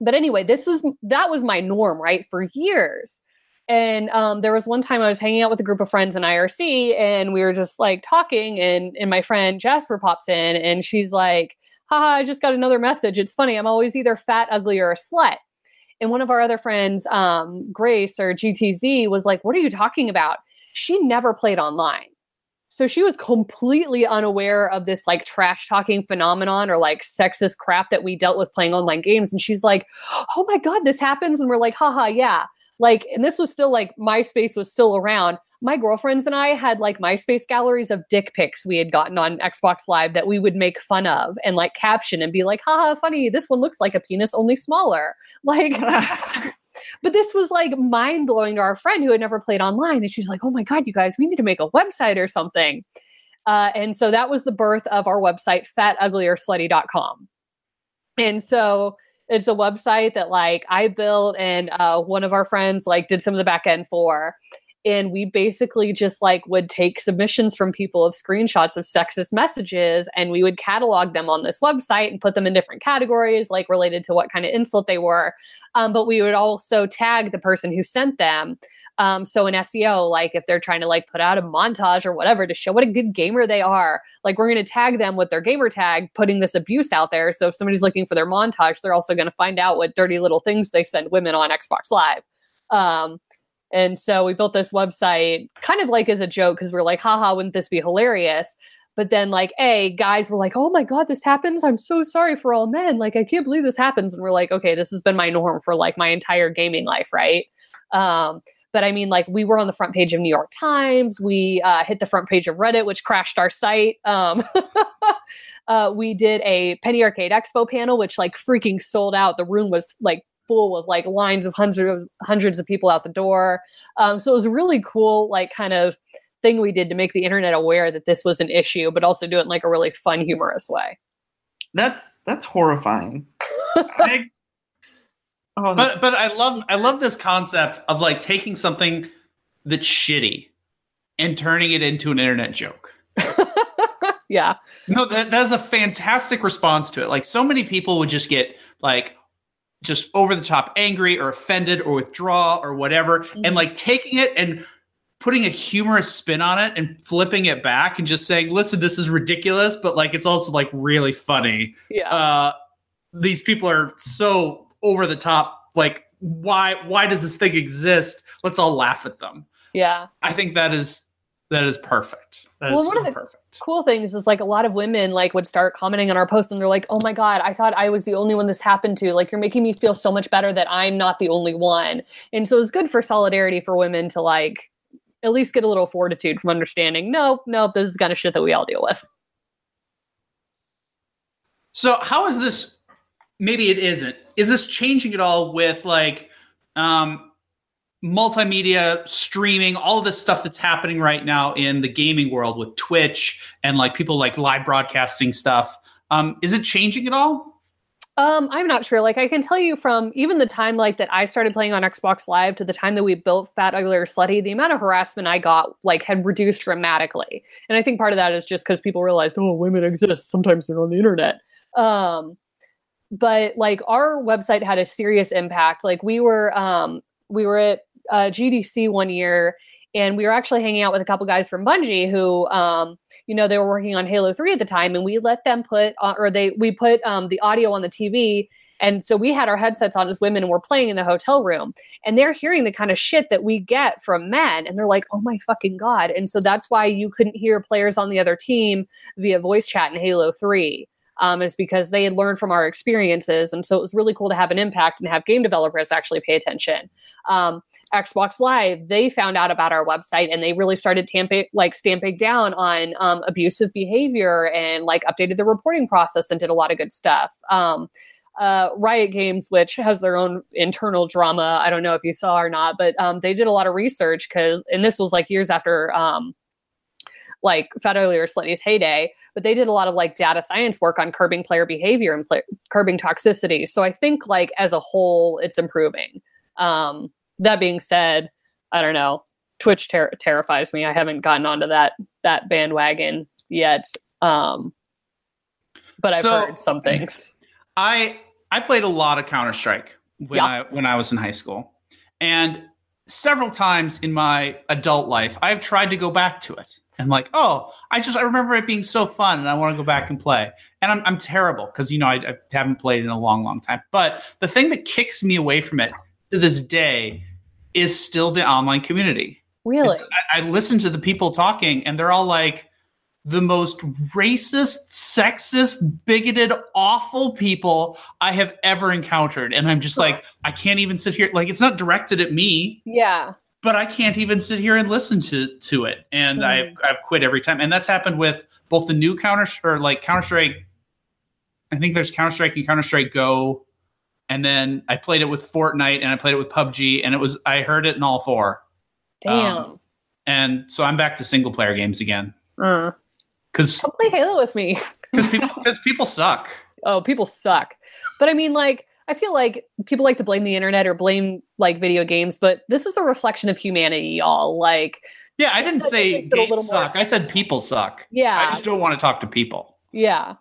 but anyway, this is that was my norm, right, for years. And um, there was one time I was hanging out with a group of friends in IRC, and we were just like talking, and and my friend Jasper pops in, and she's like, "Haha, I just got another message. It's funny. I'm always either fat, ugly, or a slut." And one of our other friends, um, Grace or GTZ, was like, "What are you talking about?" She never played online. So she was completely unaware of this like trash talking phenomenon or like sexist crap that we dealt with playing online games. And she's like, oh my God, this happens. And we're like, haha, yeah. Like, and this was still like MySpace was still around. My girlfriends and I had like MySpace galleries of dick pics we had gotten on Xbox Live that we would make fun of and like caption and be like, haha, funny, this one looks like a penis, only smaller. Like, but this was like mind blowing to our friend who had never played online. And she's like, oh my God, you guys, we need to make a website or something. Uh, and so that was the birth of our website, fatuglyorslutty.com. And so it's a website that like I built and uh, one of our friends like did some of the back end for and we basically just like would take submissions from people of screenshots of sexist messages and we would catalog them on this website and put them in different categories like related to what kind of insult they were. Um, but we would also tag the person who sent them. Um, so in seo like if they're trying to like put out a montage or whatever to show what a good gamer they are like we're going to tag them with their gamer tag putting this abuse out there. So if somebody's looking for their montage they're also going to find out what dirty little things they send women on xbox live. Um, and so we built this website kind of like as a joke because we're like, haha, wouldn't this be hilarious? But then, like, A, guys were like, oh my God, this happens. I'm so sorry for all men. Like, I can't believe this happens. And we're like, okay, this has been my norm for like my entire gaming life, right? Um, but I mean, like, we were on the front page of New York Times. We uh, hit the front page of Reddit, which crashed our site. Um, uh, we did a Penny Arcade Expo panel, which like freaking sold out. The room was like full with like lines of hundreds of hundreds of people out the door. Um, so it was a really cool, like kind of thing we did to make the internet aware that this was an issue, but also do it in like a really fun, humorous way. That's that's horrifying. I Oh, that's, But but I love I love this concept of like taking something that's shitty and turning it into an internet joke. yeah. No, that, that's a fantastic response to it. Like so many people would just get like just over the top angry or offended or withdraw or whatever, Mhm. and like taking it and putting a humorous spin on it and flipping it back and just saying, "Listen, this is ridiculous, but like it's also like really funny." Yeah. Uh, these people are so over the top. Like, why? Why does this thing exist? Let's all laugh at them. yeah. I think that is that is perfect. That is Well, one so of the- perfect. cool things is like a lot of women like would start commenting on our post and they're like oh my god i thought i was the only one this happened to like you're making me feel so much better that i'm not the only one and so it's good for solidarity for women to like at least get a little fortitude from understanding no no this is kind of shit that we all deal with So how is this? Maybe it isn't. Is this changing at all with like um, multimedia streaming, all of this stuff that's happening right now in the gaming world with Twitch and like people like live broadcasting stuff? Um, is it changing at all? Um, I'm not sure. Like I can tell you from even the time like that I started playing on Xbox Live to the time that we built Fat Ugly or Slutty, the amount of harassment I got like had reduced dramatically. And I think part of that is just because people realized, oh, women exist. Sometimes they're on the internet. Um, but like our website had a serious impact. Like we were um we were at uh, GDC one year and we were actually hanging out with a couple guys from Bungie who um you know they were working on Halo 3 at the time and we let them put uh, or they we put um the audio on the TV and so we had our headsets on as women and we're playing in the hotel room and they're hearing the kind of shit that we get from men and they're like oh my fucking god. And so that's why you couldn't hear players on the other team via voice chat in Halo 3 um, is because they had learned from our experiences. And so it was really cool to have an impact and have game developers actually pay attention. Um, Xbox Live, they found out about our website and they really started tamping, like stamping down on um, abusive behavior and like updated the reporting process and did a lot of good stuff. Um, uh, Riot Games, which has their own internal drama. I don't know if you saw or not, but um, they did a lot of research because, and this was like years after um, like Ugly or Slutty's heyday, but they did a lot of like data science work on curbing player behavior and curbing toxicity. So I think like as a whole, it's improving. Um, that being said, I don't know. Twitch ter- terrifies me. I haven't gotten onto that that bandwagon yet. Um, but I've So- heard some things. I I played a lot of Counter Strike when Yeah. I when I was in high school, and several times in my adult life, I've tried to go back to it. And like, oh, I just I remember it being so fun, and I want to go back and play. And I'm I'm terrible because you know I, I haven't played in a long, long time. But the thing that kicks me away from it to this day is still the online community. Really? I, I listen to the people talking, and they're all like the most racist, sexist, bigoted, awful people I have ever encountered. And I'm just like, I can't even sit here. Like, it's not directed at me, Yeah. but I can't even sit here and listen to to it. And Mm. I've I've quit every time. And that's happened with both the new Counter or like Counter Strike. I think there's Counter Strike and Counter Strike Go. And then I played it with Fortnite and I played it with PUBG, and it was I heard it in all four. Damn. Um, And so I'm back to single player games again uh, because play Halo with me. because people because people suck. oh, people suck. But I mean, like, I feel like people like to blame the internet or blame like video games, but this is a reflection of humanity, y'all. Like, Yeah, I didn't say makes it a games more- suck. I said people suck. Yeah, I just don't want to talk to people. yeah.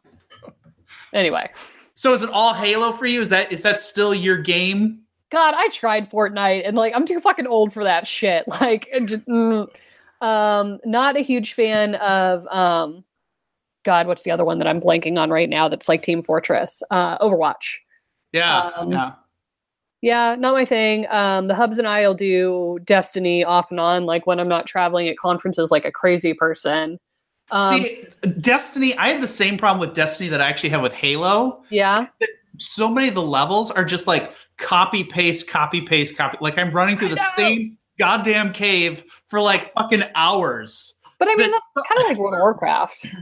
Anyway, So is it all Halo for you? Is that is that still your game? God, I tried Fortnite and like I'm too fucking old for that shit. Like, just, mm, um, not a huge fan of um, God, what's the other one that I'm blanking on right now? That's like Team Fortress, uh, Overwatch. Yeah, Um, yeah. Yeah, not my thing. Um, the hubs and I'll do Destiny off and on, like when I'm not traveling at conferences like a crazy person. Um, See, Destiny. I have the same problem with Destiny that I actually have with Halo. yeah, So many of the levels are just like copy paste, copy paste, copy. Like I'm running through the same goddamn cave for like fucking hours. but I mean that's kind of like World of Warcraft.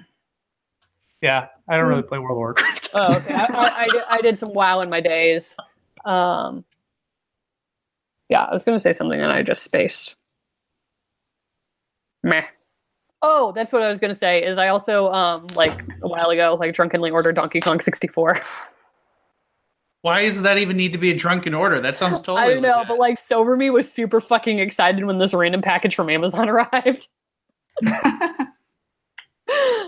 Yeah, I don't really play World of Warcraft. Oh, okay. I, I, I, did, I did some WoW in my days. Um, yeah, I was gonna say something and I just spaced. Meh. Oh, that's what I was gonna say. Is I also um like a while ago like drunkenly ordered Donkey Kong 64. Why does that even need to be a drunken order? That sounds totally. I don't know, legit. but like Sober Me was super fucking excited when this random package from Amazon arrived.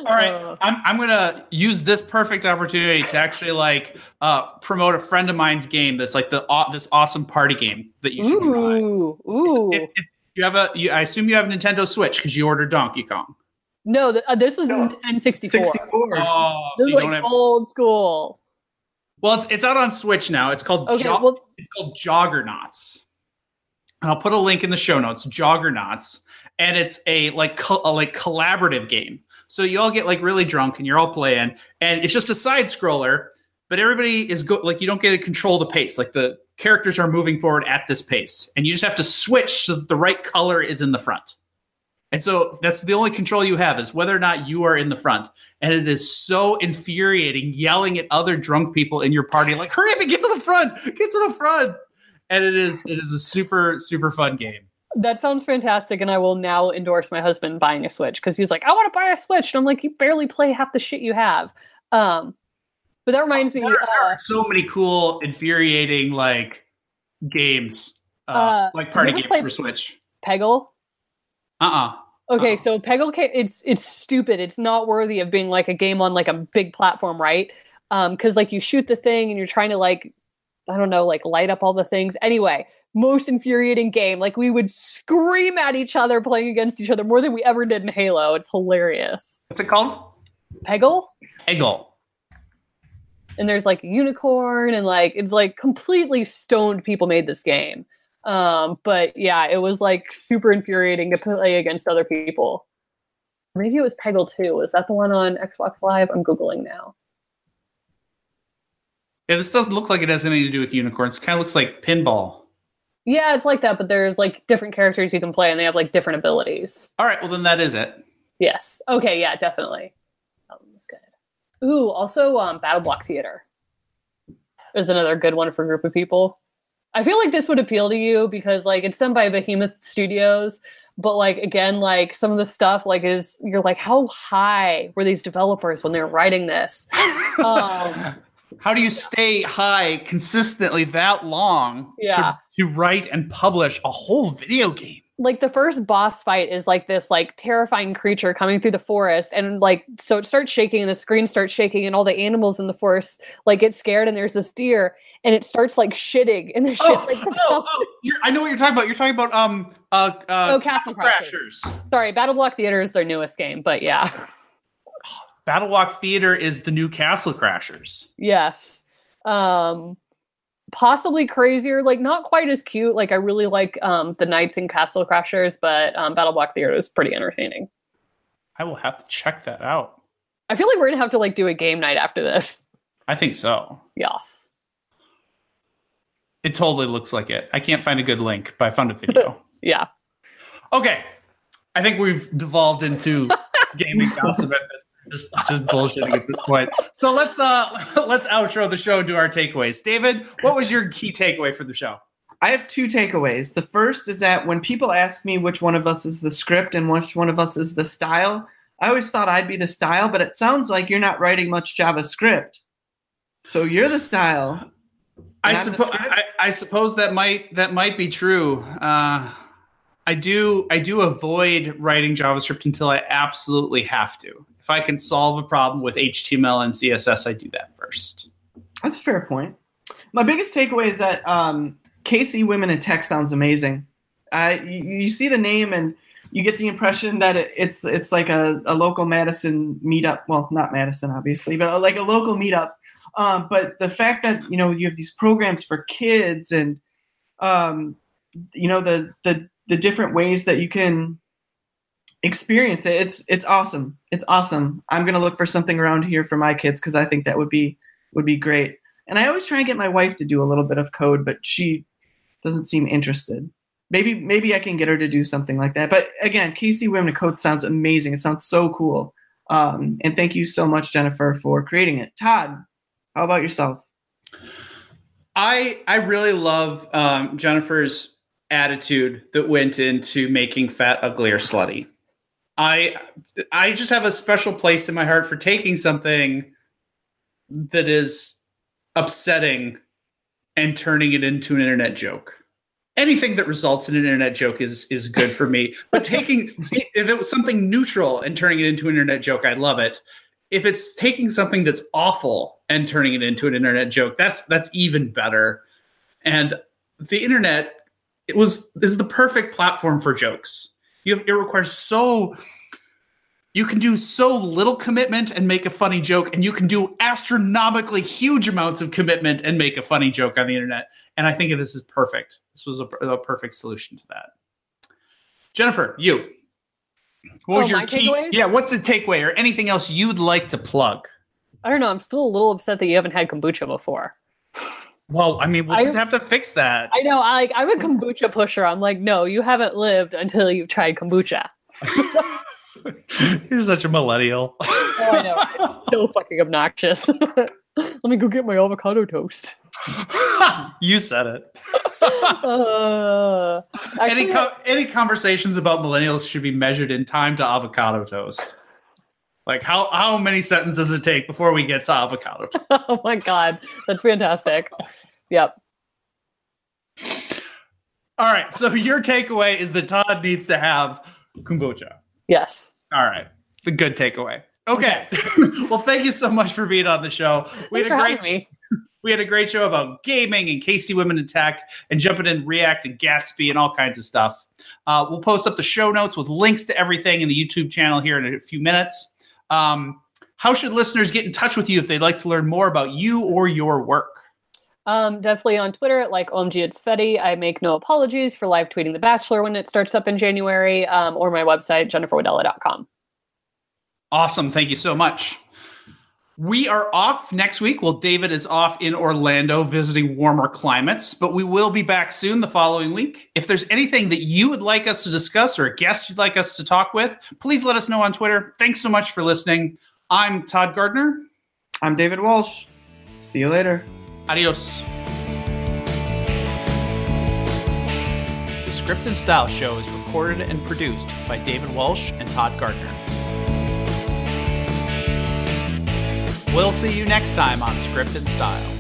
All right, Uh, I'm I'm gonna use this perfect opportunity to actually like uh, promote a friend of mine's game that's like the aw- this awesome party game that you should try. ooh, ooh. If, if you have a, you, I assume you have a Nintendo Switch because you ordered Donkey Kong. no, th- uh, this is No. N64. 64. Oh, This so is you like don't have. old school. Well, it's it's out on Switch now. It's called Okay, Jo- well, it's called Joggernauts. I'll put a link in the show notes. Joggernauts, and it's a like co- a like collaborative game. So you all get like really drunk and you're all playing, and it's just a side scroller. But everybody is go like you don't get to control the pace. Like the characters are moving forward at this pace, and you just have to switch so that the right color is in the front. And so that's the only control you have is whether or not you are in the front. And it is so infuriating yelling at other drunk people in your party, like, hurry up and get to the front, get to the front. And it is it is a super, super fun game. that sounds fantastic, and I will now endorse my husband buying a Switch because he's like, "I want to buy a Switch," and I'm like, "You barely play half the shit you have." Um, but that reminds me, There, uh, are so many cool, infuriating like games. Uh, Uh, like party games for Switch. Peggle. Uh-uh. Okay, Uh-oh. so Peggle, ca- it's it's stupid. It's not worthy of being like a game on like a big platform, right? Um, because like you shoot the thing and you're trying to like, I don't know, like light up all the things. Anyway, most infuriating game. Like we would scream at each other playing against each other more than we ever did in Halo. It's hilarious. What's it called? Peggle, Peggle. and there's like a unicorn and like it's like completely stoned people made this game. Um, but yeah, it was like super infuriating to play against other people. Maybe it was Peggle 2. Is that the one on Xbox Live? I'm Googling now. Yeah, this doesn't look like it has anything to do with unicorns. It kind of looks like pinball. Yeah, it's like that, but there's like different characters you can play and they have like different abilities. All right, well then that is it. Yes. Okay, yeah, definitely. That one's good. Ooh, also um Battle Block Theater is another good one for a group of people. I feel like this would appeal to you because like it's done by Behemoth Studios, but like again, like some of the stuff like is you're like, how high were these developers when they were writing this? Um, How do you stay high consistently that long Yeah. to, to write and publish a whole video game? Like the first boss fight is like this like terrifying creature coming through the forest and like so it starts shaking and the screen starts shaking and all the animals in the forest like get scared and there's this deer and it starts like shitting and the shit Oh, like oh, oh, you're, I know what you're talking about. You're talking about um uh, uh Oh, Castle Crashers. Crashers. sorry battle block theater is their newest game but yeah Battle Block Theater is the new Castle Crashers. yes um possibly crazier like not quite as cute like i really like um the knights and castle crashers but um battle block theater is pretty entertaining I will have to check that out. i feel like we're gonna have to like do a game night after this I think so. yes It totally looks like it. I can't find a good link, but I found a video. yeah okay. I think we've devolved into gaming gossip at this just just bullshitting at this point. So let's uh let's outro the show and do our takeaways. David, what was your key takeaway for the show? I have two takeaways. The first is that when people ask me which one of us is the script and which one of us is the style, I always thought I'd be the style, but it sounds like you're not writing much JavaScript. So you're the style. I And I'm the suppose? I, I suppose that might that might be true. Uh, I do I do avoid writing JavaScript until I absolutely have to. If I can solve a problem with HTML and CSS, I do that first. That's a fair point. My biggest takeaway is that um, KC Women in Tech sounds amazing. Uh, you, you see the name and you get the impression that it, it's it's like a, a local Madison meetup. Well, not Madison, obviously, but like a local meetup. Um, but the fact that you know you have these programs for kids and um, you know the the the different ways that you can experience it. It's it's awesome. It's awesome. I'm gonna look for something around here for my kids because i think that would be would be great. And i always try and get my wife to do a little bit of code but she doesn't seem interested. Maybe maybe i can get her to do something like that. But again KC women code sounds amazing. It sounds so cool. Um, and thank you so much jennifer for creating it. Todd how about yourself? I I really love um, Jennifer's attitude that went into making fat ugly or slutty. I I just have a special place in my heart for taking something that is upsetting and turning it into an internet joke. Anything that results in an internet joke is is good for me. But taking if it was something neutral and turning it into an internet joke, I'd love it. If it's taking something that's awful and turning it into an internet joke, that's that's even better. And the internet it was is the perfect platform for jokes. You have, it requires so you can do so little commitment and make a funny joke, and you can do astronomically huge amounts of commitment and make a funny joke on the internet. And I think this is perfect. This was a, a perfect solution to that. Jennifer, you. What was Oh, your key? takeaways? Yeah, what's the takeaway or anything else you'd like to plug? I don't know. I'm still a little upset that you haven't had kombucha before. Well, I mean, we'll I- just have to fix that. I know. I like. I'm a kombucha pusher. I'm like, no, you haven't lived until you've tried kombucha. You're such a millennial. Oh, I know. It's so fucking obnoxious. Let me go get my avocado toast. you said it. Uh, any co- any conversations about millennials should be measured in time to avocado toast. Like how how many sentences does it take before we get to avocado toast? oh my god, that's fantastic. Yep. All right, so your takeaway is that Todd needs to have kombucha. Yes. All right, the good takeaway. Okay, well, thank you so much for being on the show. We Thanks had for a great me. we had a great show about gaming and KC Women in Tech and jumping in React and Gatsby and all kinds of stuff. Uh, we'll post up the show notes with links to everything in the YouTube channel here in a few minutes. Um, how should listeners get in touch with you if they'd like to learn more about you or your work? Um, definitely on Twitter at like OMG It's Fetty. I make no apologies for live tweeting The Bachelor when it starts up in January, um, or my website, jenniferwadella.com. Awesome. Thank you so much. We are off next week. Well, David is off in Orlando visiting warmer climates, but we will be back soon the following week. If there's anything that you would like us to discuss or a guest you'd like us to talk with, please let us know on Twitter. Thanks so much for listening. I'm Todd Gardner. I'm David Walsh. See you later. Adios. The Script and Style Show is recorded and produced by David Walsh and Todd Gardner. We'll see you next time on Script and Style.